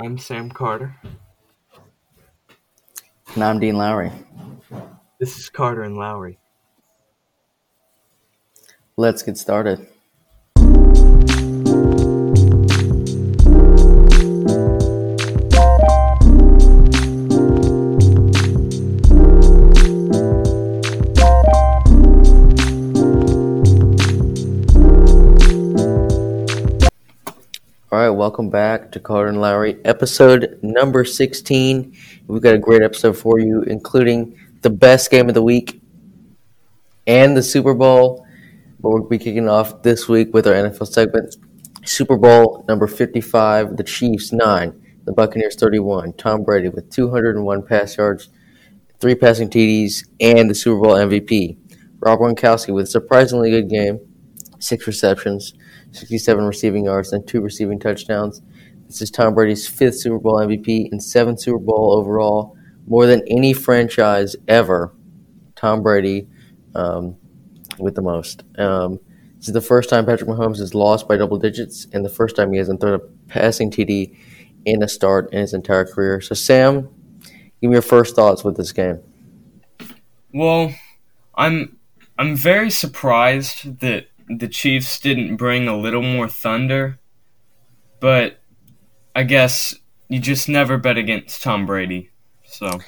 I'm Sam Carter. And I'm Dean Lowry. This is Carter and Lowry. Let's get started. Welcome back to Carter and Lowry, episode number 16. We've got a great episode for you, including the best game of the week and the Super Bowl. But we'll be kicking off this week with our NFL segment. Super Bowl number 55, the Chiefs 9, the Buccaneers 31. Tom Brady with 201 pass yards, three passing TDs, and the Super Bowl MVP. Rob Gronkowski with a surprisingly good game, six receptions, 67 receiving yards, and two receiving touchdowns. This is Tom Brady's fifth Super Bowl MVP and seventh Super Bowl overall, more than any franchise ever. Tom Brady um, with the most. Um, this is the first time Patrick Mahomes has lost by double digits, and the first time he hasn't thrown a passing TD in a start in his entire career. So, Sam, give me your first thoughts with this game. Well, I'm I'm very surprised that the Chiefs didn't bring a little more thunder, but I guess you just never bet against Tom Brady. So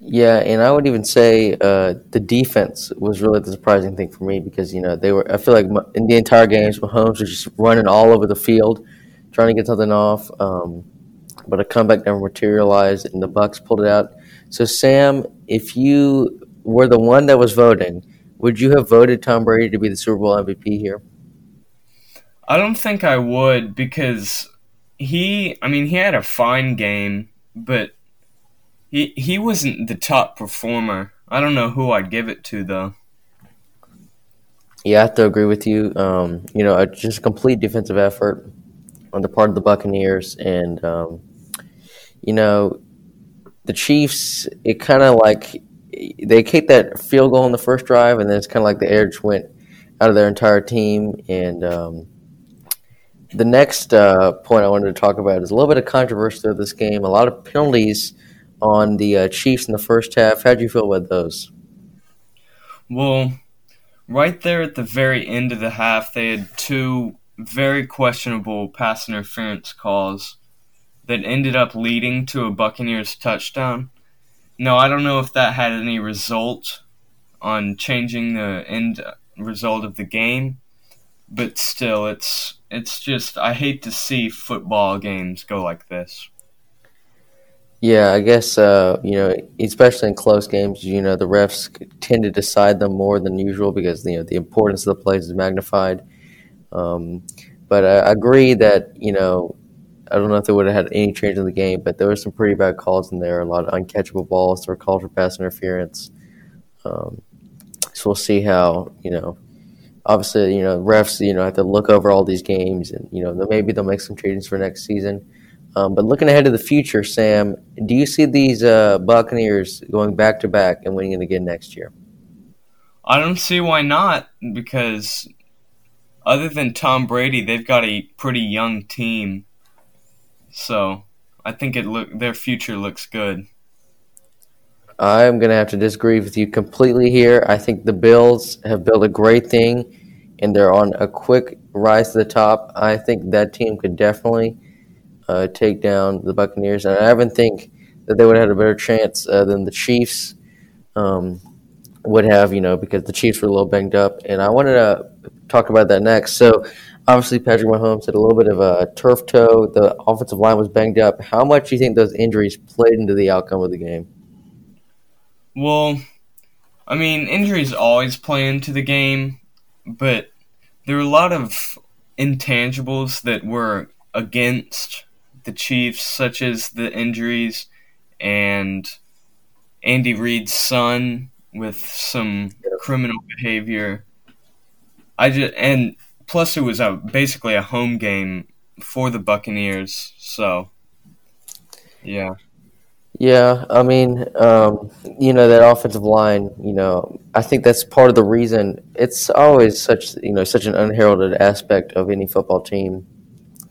Yeah, and I would even say uh, the defense was really the surprising thing for me because you know they were. I feel like in the entire games, Mahomes was just running all over the field, trying to get something off, um, but a comeback never materialized, and the Bucs pulled it out. So, Sam, if you were the one that was voting, would you have voted Tom Brady to be the Super Bowl MVP here? I don't think I would because he I mean he had a fine game, but he he wasn't the top performer. I don't know who I'd give it to though. Yeah, I have to agree with you. Um, you know, just a complete defensive effort on the part of the Buccaneers, and um, you know, the Chiefs. It kind of like they kicked that field goal in the first drive, and then it's kind of like the air just went out of their entire team. And um, the next uh, point I wanted to talk about is a little bit of controversy of this game. A lot of penalties on the uh, Chiefs in the first half. How would you feel about those? Well, right there at the very end of the half, they had two very questionable pass interference calls that ended up leading to a Buccaneers touchdown. No, I don't know if that had any result on changing the end result of the game, but still, it's it's just I hate to see football games go like this. Yeah, I guess uh, you know, especially in close games, you know, the refs tend to decide them more than usual because you know the importance of the plays is magnified. Um, but I agree that you know, I don't know if they would have had any change in the game, but there were some pretty bad calls in there. A lot of uncatchable balls. There were calls for pass interference. Um, so we'll see how you know. Obviously, you know, refs, you know, have to look over all these games, and you know, maybe they'll make some changes for next season. Um, but looking ahead to the future, Sam, do you see these uh, Buccaneers going back to back and winning it again next year? I don't see why not because other than Tom Brady, they've got a pretty young team. So, I think it look their future looks good. I'm to have to disagree with you completely here. I think the Bills have built a great thing, and they're on a quick rise to the top. I think that team could definitely uh, take down the Buccaneers, and I even think that they would have had a better chance uh, than the Chiefs um, would have, you know, because the Chiefs were a little banged up. And I wanted to talk about that next. So, obviously, Patrick Mahomes had a little bit of a turf toe. The offensive line was banged up. How much do you think those injuries played into the outcome of the game? Well, I mean, injuries always play into the game, but there were a lot of intangibles that were against the Chiefs, such as the injuries and Andy Reid's son with some criminal behavior. I just and plus it was a basically a home game for the Buccaneers, so yeah. Yeah, I mean, um, you know that offensive line. You know, I think that's part of the reason. It's always such you know such an unheralded aspect of any football team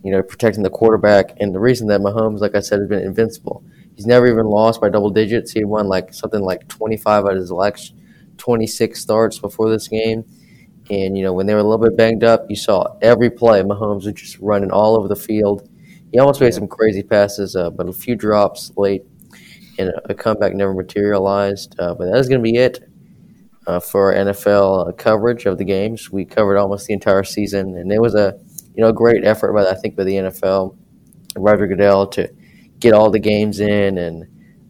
you know, protecting the quarterback. And the reason that Mahomes, like I said, has been invincible. He's never even lost by double digits. He won like something like 25 out of his last 26 starts before this game. And, you know, when they were a little bit banged up, you saw every play Mahomes was just running all over the field. He almost made some crazy passes, uh, but a few drops late, and a comeback never materialized. Uh, but that is going to be it uh, for our NFL uh, coverage of the games. We covered almost the entire season, and it was a you know great effort by I think by the NFL, Roger Goodell to get all the games in and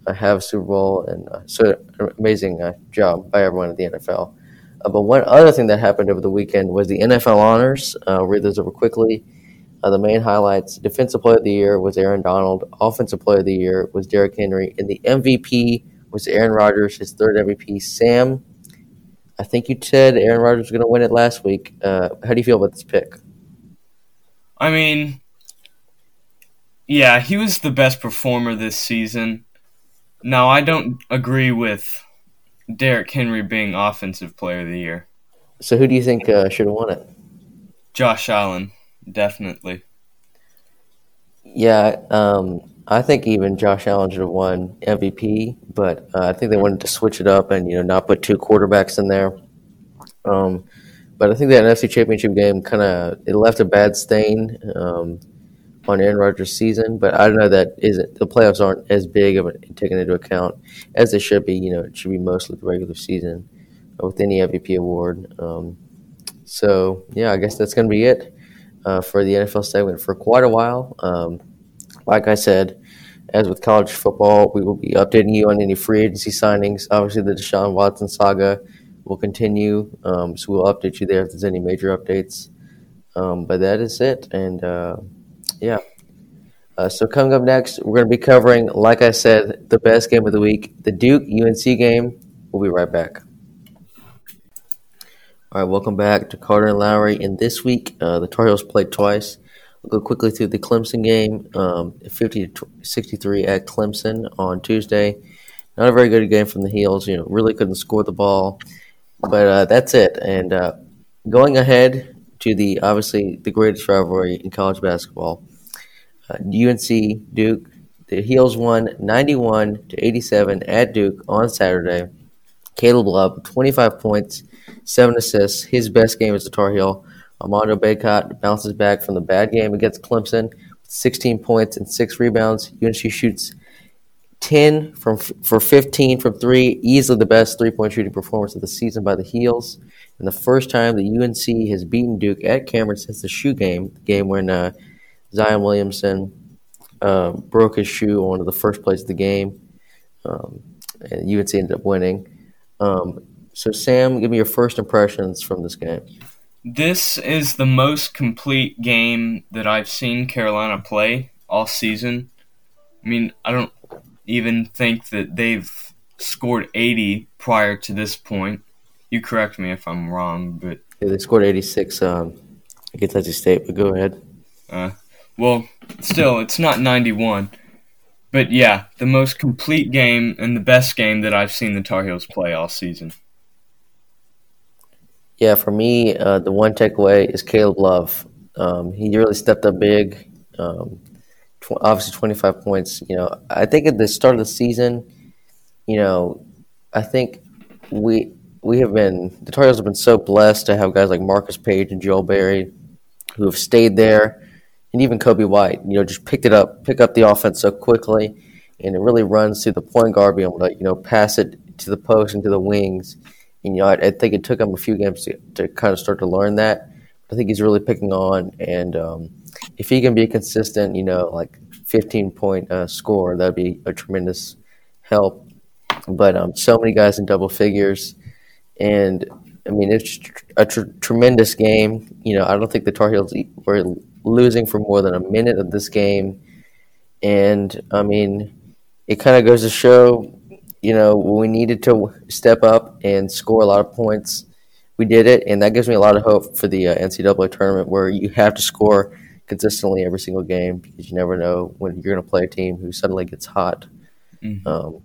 uh, have a Super Bowl, and uh, so amazing job by everyone at the NFL. Uh, but one other thing that happened over the weekend was the NFL honors. Uh, read those over quickly. Uh, the main highlights: Defensive Player of the Year was Aaron Donald. Offensive Player of the Year was Derrick Henry, and the MVP was Aaron Rodgers, his third MVP. Sam, I think you said Aaron Rodgers was going to win it last week. Uh, how do you feel about this pick? I mean, yeah, he was the best performer this season. Now, I don't agree with Derrick Henry being Offensive Player of the Year. So, who do you think uh, should have won it? Josh Allen, definitely. Yeah, um, I think even Josh Allen should have won MVP, but uh, I think they wanted to switch it up and you know not put two quarterbacks in there. Um, but I think that NFC Championship game kind of it left a bad stain um, on Aaron Rodgers' season. But I don't know that isn't the playoffs aren't as big of a, taken into account as they should be. You know, it should be mostly the regular season with any MVP award. Um, so yeah, I guess that's going to be it uh, for the NFL segment for quite a while. Um, like I said, as with college football, we will be updating you on any free agency signings. Obviously, the Deshaun Watson saga will continue, um, so we'll update you there if there's any major updates. Um, but that is it, and uh, yeah. Uh, so coming up next, we're going to be covering, like I said, the best game of the week, the Duke UNC game. We'll be right back. All right, welcome back to Carter and Lowry. And this week, uh, the Tar Heels played twice. We'll go quickly through the Clemson game, um, 50 to 63 at Clemson on Tuesday. Not a very good game from the Heels. You know, really couldn't score the ball, but uh, that's it. And uh, going ahead to the obviously the greatest rivalry in college basketball, UNC uh, Duke. The Heels won 91 to 87 at Duke on Saturday. Caleb Love, 25 points, seven assists. His best game as a Tar Heel. Armando Bacot bounces back from the bad game against Clemson 16 points and six rebounds. UNC shoots 10 from for 15 from three, easily the best three-point shooting performance of the season by the Heels, and the first time the UNC has beaten Duke at Cameron since the shoe game, the game when uh, Zion Williamson uh, broke his shoe on the first plays of the game, um, and UNC ended up winning. Um, so, Sam, give me your first impressions from this game. This is the most complete game that I've seen Carolina play all season. I mean, I don't even think that they've scored 80 prior to this point. You correct me if I'm wrong, but yeah, they scored 86 um, against Tennessee State. But go ahead. Uh, well, still, it's not 91. But yeah, the most complete game and the best game that I've seen the Tar Heels play all season. Yeah, for me, uh, the one takeaway is Caleb Love. Um, he really stepped up big. Um, tw- obviously, 25 points. You know, I think at the start of the season, you know, I think we we have been the Tar Heels have been so blessed to have guys like Marcus Paige and Joel Berry who have stayed there, and even Coby White. You know, just picked it up, pick up the offense so quickly, and it really runs through the point guard being able to you know pass it to the post and to the wings you know, I, I, think it took him a few games to, to kind of start to learn that. I think he's really picking on, and um, if he can be consistent, you know, like 15 point uh, score, that'd be a tremendous help. But um, so many guys in double figures, and I mean, it's a tr- tremendous game. You know, I don't think the Tar Heels were losing for more than a minute of this game, and I mean, it kind of goes to show you know, we needed to step up and score a lot of points, we did it, and that gives me a lot of hope for the uh, NCAA tournament, where you have to score consistently every single game because you never know when you're going to play a team who suddenly gets hot. Mm-hmm. Um,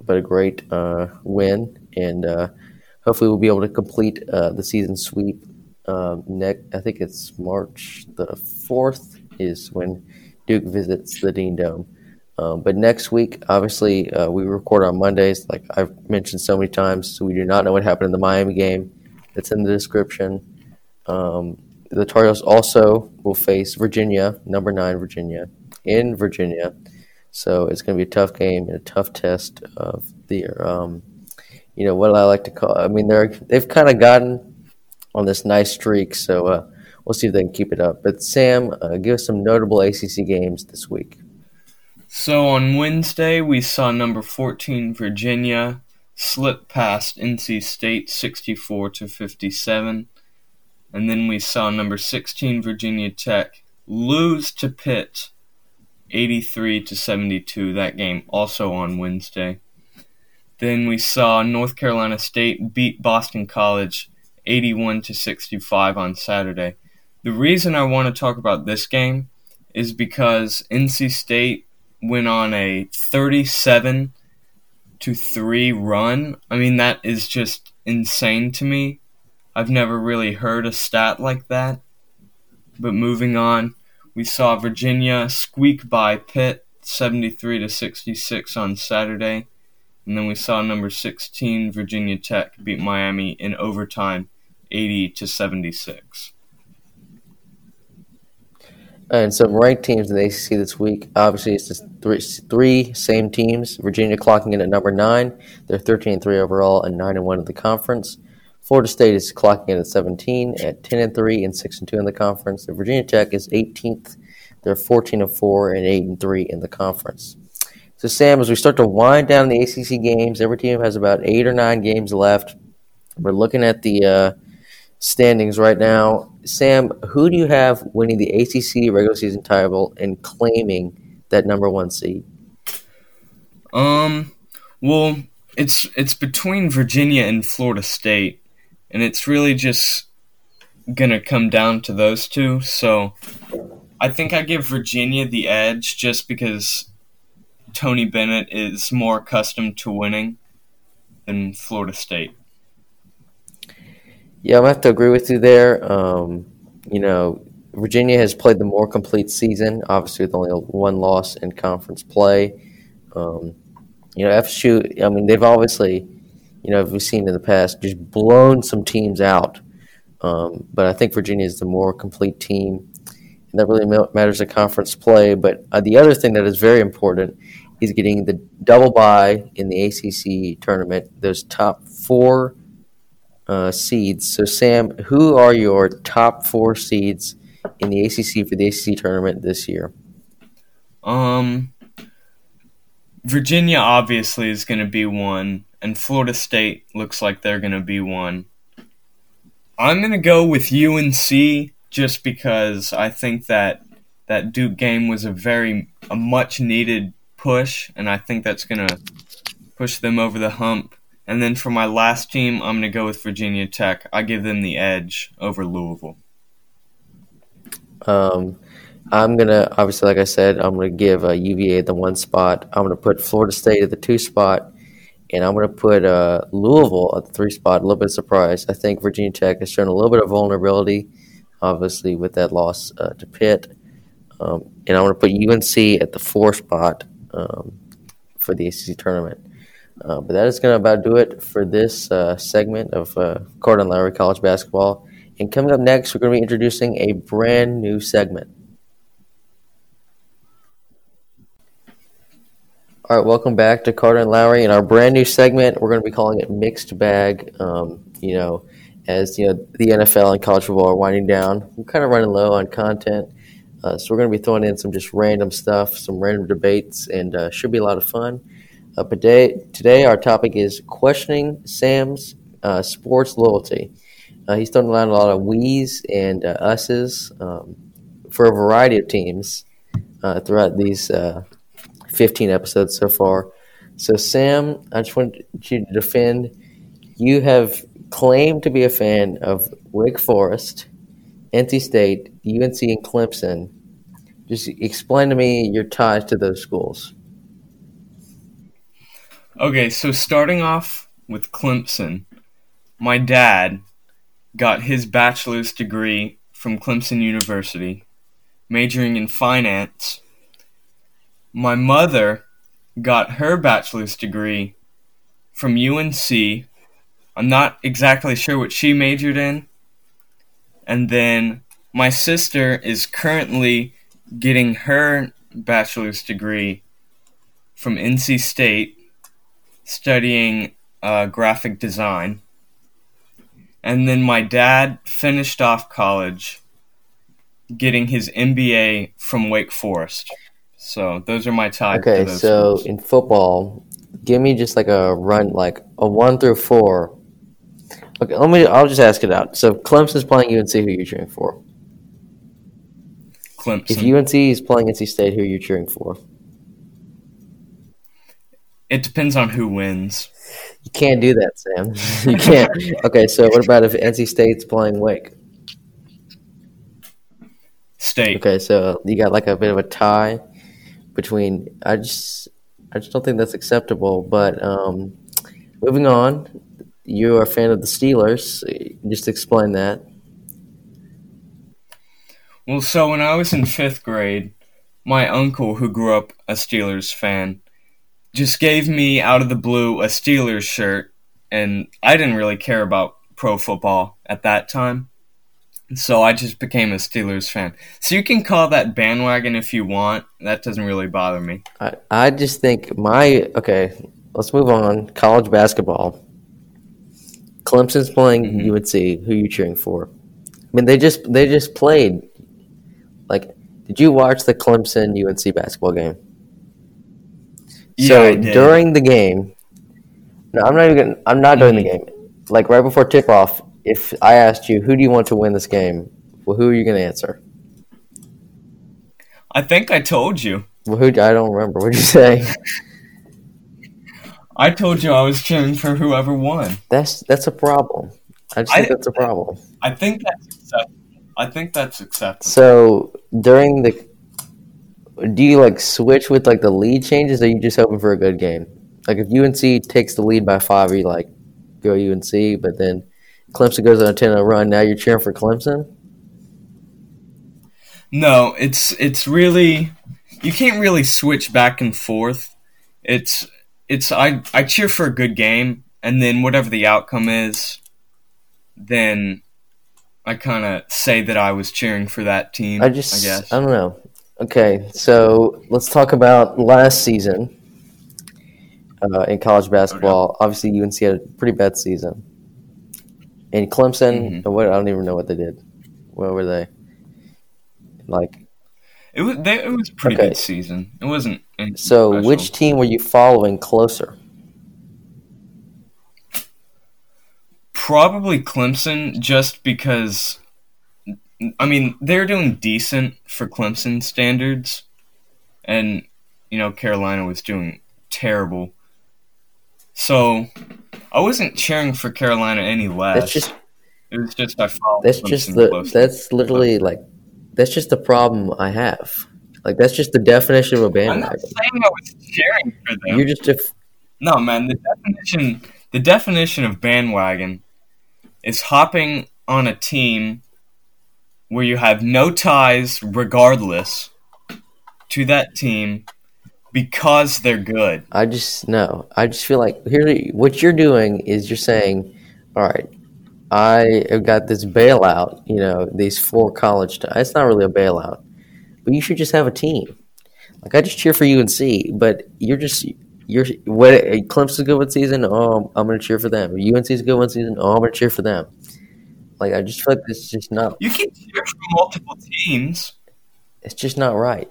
but a great uh, win, and uh, hopefully we'll be able to complete uh, the season sweep. Um, next, I think it's March the fourth is when Duke visits the Dean Dome. Um, but next week, obviously, uh, we record on Mondays, like I've mentioned so many times. So we do not know what happened in the Miami game. It's in the description. Um, the Tar Heels also will face Virginia, number nine Virginia, in Virginia. So it's going to be a tough game and a tough test of the, um, you know, what I like to call. I mean, they're they've kind of gotten on this nice streak, so uh, we'll see if they can keep it up. But Sam, uh, give us some notable ACC games this week. So on Wednesday, we saw number 14 Virginia slip past NC State 64 to 57, and then we saw number 16 Virginia Tech lose to Pitt 83 to 72 that game also on Wednesday. Then we saw North Carolina State beat Boston College 81 to 65 on Saturday. The reason I want to talk about this game is because NC State went on a 37 to 3 run. I mean, that is just insane to me. I've never really heard a stat like that. But moving on, we saw Virginia squeak by Pitt 73 to 66 on Saturday. And then we saw number 16 Virginia Tech beat Miami in overtime 80 to 76 and some ranked teams in the ACC this week. Obviously, it's just three, three same teams. Virginia clocking in at number nine. They're 13 and 3 overall and 9 and 1 in the conference. Florida State is clocking in at 17 at 10 and 3 and 6 and 2 in the conference. And Virginia Tech is 18th. They're 14 and 4 and 8 and 3 in the conference. So, Sam, as we start to wind down the ACC games, every team has about eight or nine games left. We're looking at the uh, standings right now. Sam, who do you have winning the ACC regular season title and claiming that number one seed? Um, well, it's it's between Virginia and Florida State, and it's really just gonna come down to those two. So, I think I give Virginia the edge just because Tony Bennett is more accustomed to winning than Florida State. Yeah, I'm gonna have to agree with you there. Um, you know, Virginia has played the more complete season, obviously with only one loss in conference play. Um, you know, FSU. I mean, they've obviously, you know, we've seen in the past, just blown some teams out. Um, but I think Virginia is the more complete team, and that really matters in conference play. But uh, the other thing that is very important is getting the double bye in the ACC tournament. Those top four uh, seeds. So, Sam, who are your top four seeds in the ACC for the ACC tournament this year? Um, Virginia obviously is going to be one, and Florida State looks like they're going to be one. I'm going to go with UNC just because I think that that Duke game was a very a much needed push, and I think that's going to push them over the hump. And then for my last team, I'm going to go with Virginia Tech. I give them the edge over Louisville. Um, I'm going to, obviously, like I said, I'm going to give uh, UVA the one spot. I'm going to put Florida State at the two spot. And I'm going to put uh, Louisville at the three spot. A little bit surprised. I think Virginia Tech has shown a little bit of vulnerability, obviously, with that loss uh, to Pitt. Um, and I'm going to put UNC at the four spot um, for the ACC tournament. Uh, but that is going to about do it for this uh, segment of uh, and Lowry College Basketball. And coming up next, we're going to be introducing a brand new segment. All right, welcome back to Carter and Lowry. In our brand new segment, we're going to be calling it Mixed Bag. Um, you know, as you know, the NFL and college football are winding down, we're kind of running low on content. Uh, so we're going to be throwing in some just random stuff, some random debates, and uh, should be a lot of fun. Uh, today, today, our topic is questioning Sam's uh, sports loyalty. Uh, he's thrown around a lot of we's and uh, us's um, for a variety of teams uh, throughout these uh, 15 episodes so far. So, Sam, I just want you to defend. You have claimed to be a fan of Wake Forest, NC State, UNC, and Clemson. Just explain to me your ties to those schools. Okay, so starting off with Clemson, my dad got his bachelor's degree from Clemson University. majoring in finance. My mother got her bachelor's degree from UNC. I'm not exactly sure what she majored in. And then my sister is currently getting her bachelor's degree from NC State, studying uh, graphic design. And then my dad finished off college getting his MBA from Wake Forest. So those are my ties. Okay, so schools. in football, give me just like a run, like a one through four. Okay, let me. I'll just ask it out. So Clemson's playing UNC. Who are you cheering for? Clemson. If UNC is playing NC State, who are you cheering for? It depends on who wins. You can't do that, Sam. you can't. okay, so what about if NC State's playing Wake? State. Okay, so you got like a bit of a tie between. I just, I just don't think that's acceptable. But um, moving on, you are a fan of the Steelers. Just explain that. Well, so when I was in fifth grade, my uncle, who grew up a Steelers fan, just gave me out of the blue a Steelers shirt, and I didn't really care about pro football at that time. So I just became a Steelers fan. So you can call that bandwagon if you want. That doesn't really bother me. I, I just think my okay. Let's move on. College basketball. Clemson's playing mm-hmm. UNC. Who are you cheering for? I mean, they just they just played. Like, did you watch the Clemson UNC basketball game? Yeah, so during the game, no, I'm not even. I'm not during the mm-hmm. game. Like right before tip off, if I asked you who do you want to win this game, well, who are you going to answer? I think I told you. Well, who? I don't remember. What did you say? I told you I was cheering for whoever won. That's that's a problem. I just think that's a problem. I think that's acceptable. I think that's acceptable. So during the, do you like switch with like the lead changes? Or are you just hoping for a good game? Like if UNC takes the lead by five, you like go UNC? But then Clemson goes on a 10 run. Now you're cheering for Clemson? No, it's it's really you can't really switch back and forth. It's it's I I cheer for a good game and then whatever the outcome is, then I kind of say that I was cheering for that team. I just I guess I don't know. Okay, so let's talk about last season uh, in college basketball. Okay. Obviously, UNC had a pretty bad season. And Clemson, mm-hmm. what I don't even know what they did. Where were they? Like it was they, it was pretty okay. good season. It wasn't So, special. which team were you following closer? Probably Clemson just because I mean, they're doing decent for Clemson standards and you know, Carolina was doing terrible. So I wasn't cheering for Carolina any less. That's just it was just I followed. That's just the closely. that's literally like that's just the problem I have. Like that's just the definition of a bandwagon. I'm not saying I was cheering for them. You're just a no man. The definition the definition of bandwagon is hopping on a team where you have no ties, regardless, to that team because they're good. I just no. I just feel like here what you're doing is you're saying, all right, I have got this bailout. You know, these four college. T- it's not really a bailout, but you should just have a team. Like I just cheer for UNC, but you're just you're what Clemson's good one season. Oh, I'm gonna cheer for them. UNC's good one season. Oh, I'm gonna cheer for them. Like I just feel like it's just not. You can cheer for multiple teams. It's just not right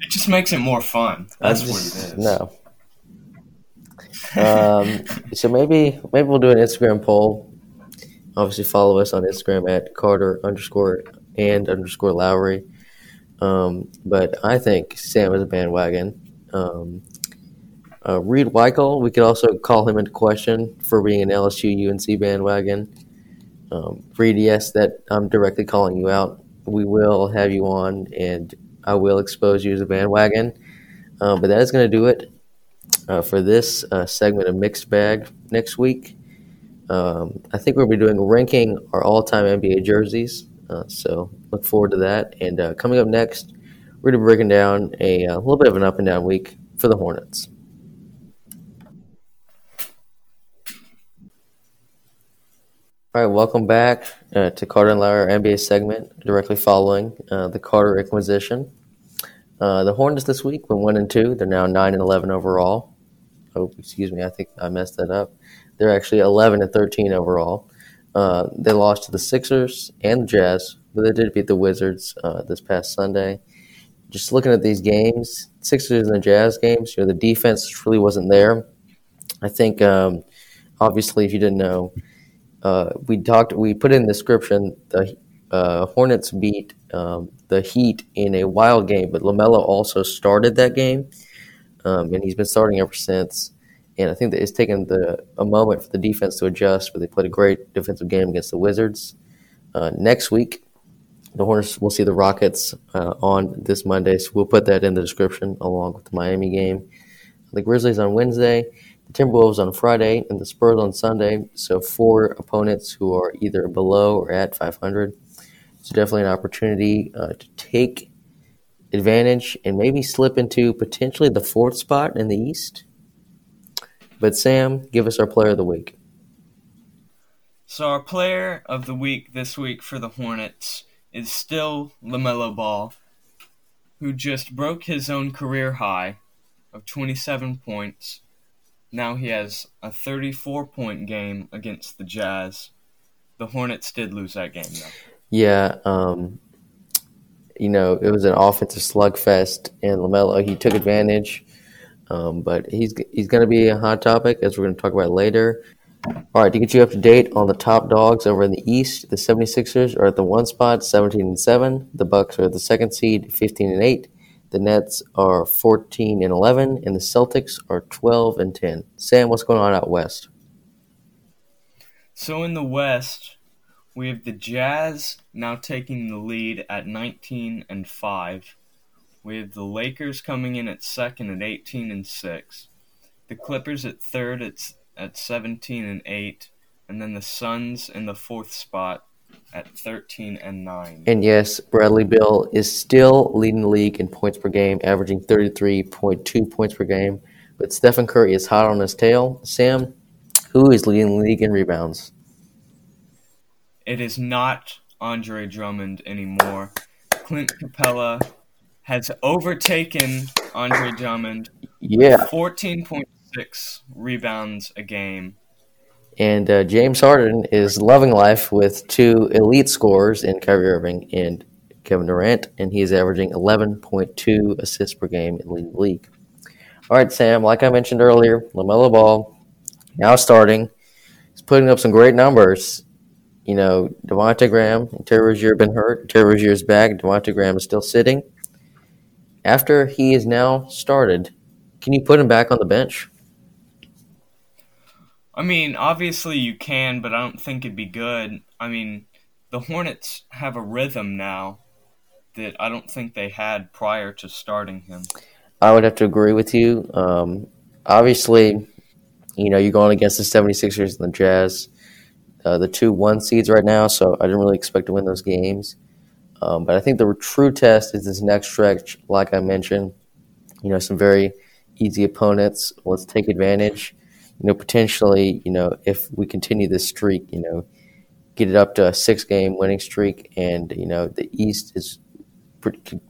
It just makes it more fun. That's just, what it is. No. um, so maybe maybe we'll do an Instagram poll. Obviously, follow us on Instagram at Carter underscore and underscore Lowry. Um, but I think Sam is a bandwagon. Um, uh, Reed Weichel, we could also call him into question for being an LSU UNC bandwagon. Um, yes, that I'm directly calling you out. We will have you on and I will expose you as a bandwagon. Um, but that is going to do it uh, for this uh, segment of Mixed Bag next week. Um, I think we'll be doing ranking our all time NBA jerseys. Uh, so look forward to that. And uh, coming up next, we're going to be breaking down a, a little bit of an up and down week for the Hornets. All right, welcome back uh, to Carter and our NBA segment, directly following uh, the Carter acquisition. Uh, the Hornets this week went one and two. They're now nine and eleven overall. Oh, excuse me, I think I messed that up. They're actually eleven and thirteen overall. Uh, they lost to the Sixers and the Jazz, but they did beat the Wizards uh, this past Sunday. Just looking at these games, Sixers and the Jazz games, you know, the defense really wasn't there. I think, um, obviously, if you didn't know uh, we talked, we put in the description the uh, Hornets beat um, the Heat in a wild game, but Lamelo also started that game, um, and he's been starting ever since. And I think that it's taken the a moment for the defense to adjust, but they played a great defensive game against the Wizards. Uh, next week, the Hornets will see the Rockets uh, on this Monday, so we'll put that in the description along with the Miami game. The Grizzlies on Wednesday, Timberwolves on Friday and the Spurs on Sunday. So four opponents who are either below or at 500. So definitely an opportunity uh, to take advantage and maybe slip into potentially the fourth spot in the East. But Sam, give us our player of the week. So our player of the week this week for the Hornets is still LaMelo Ball, who just broke his own career high of 27 points now he has a 34 point game against the Jazz. The Hornets did lose that game, though. Yeah, um, you know, it was an offensive slugfest, and LaMelo, he took advantage. Um, but he's he's going to be a hot topic, as we're going to talk about later. All right, to get you up to date on the top dogs over in the East, the 76ers are at the one spot, 17 and 7. The Bucks are at the second seed, 15 and 8. The Nets are 14 and 11, and the Celtics are 12 and 10. Sam, what's going on out west? So in the West, we have the Jazz now taking the lead at 19 and 5. We have the Lakers coming in at second at 18 and 6. The Clippers at third at, at 17 and 8. And then the Suns in the fourth spot at 13 and 9. And yes, Bradley Beal is still leading the league in points per game, averaging 33.2 points per game. But Stephen Curry is hot on his tail. Sam, who is leading the league in rebounds? It is not Andre Drummond anymore. Clint Capela has overtaken Andre Drummond. Yeah. 14.6 rebounds a game. And uh, James Harden is loving life with two elite scorers in Kyrie Irving and Kevin Durant, and he's averaging 11.2 assists per game in the league. All right, Sam, like I mentioned earlier, LaMelo Ball now starting. He's putting up some great numbers. You know, Devonte Graham and Terry Rozier been hurt. Terry Rozier's back. Devonte Graham is still sitting. After he is now started, can you put him back on the bench? I mean, obviously you can, but I don't think it'd be good. I mean, the Hornets have a rhythm now that I don't think they had prior to starting him. I would have to agree with you. Um, obviously, you know, you're going against the 76ers and the Jazz, uh, the two one seeds right now, so I didn't really expect to win those games. Um, but I think the true test is this next stretch, like I mentioned. You know, some very easy opponents. Let's take advantage you know, potentially, you know, if we continue this streak, you know, get it up to a six game winning streak. And, you know, the East is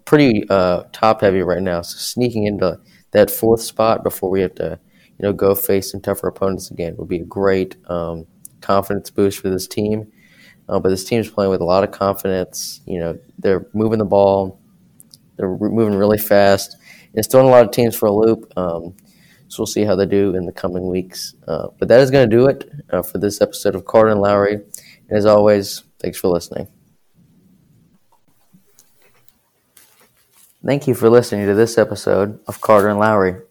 pretty, uh, top heavy right now. So sneaking into that fourth spot before we have to, you know, go face some tougher opponents again would be a great um, confidence boost for this team. Uh, but this team is playing with a lot of confidence. You know, they're moving the ball, they're moving really fast. It's throwing a lot of teams for a loop. Um, so we'll see how they do in the coming weeks. Uh, but that is going to do it uh, for this episode of Carter and Lowry. And as always, thanks for listening. Thank you for listening to this episode of Carter and Lowry.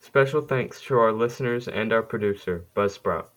Special thanks to our listeners and our producer, Buzz Sprout.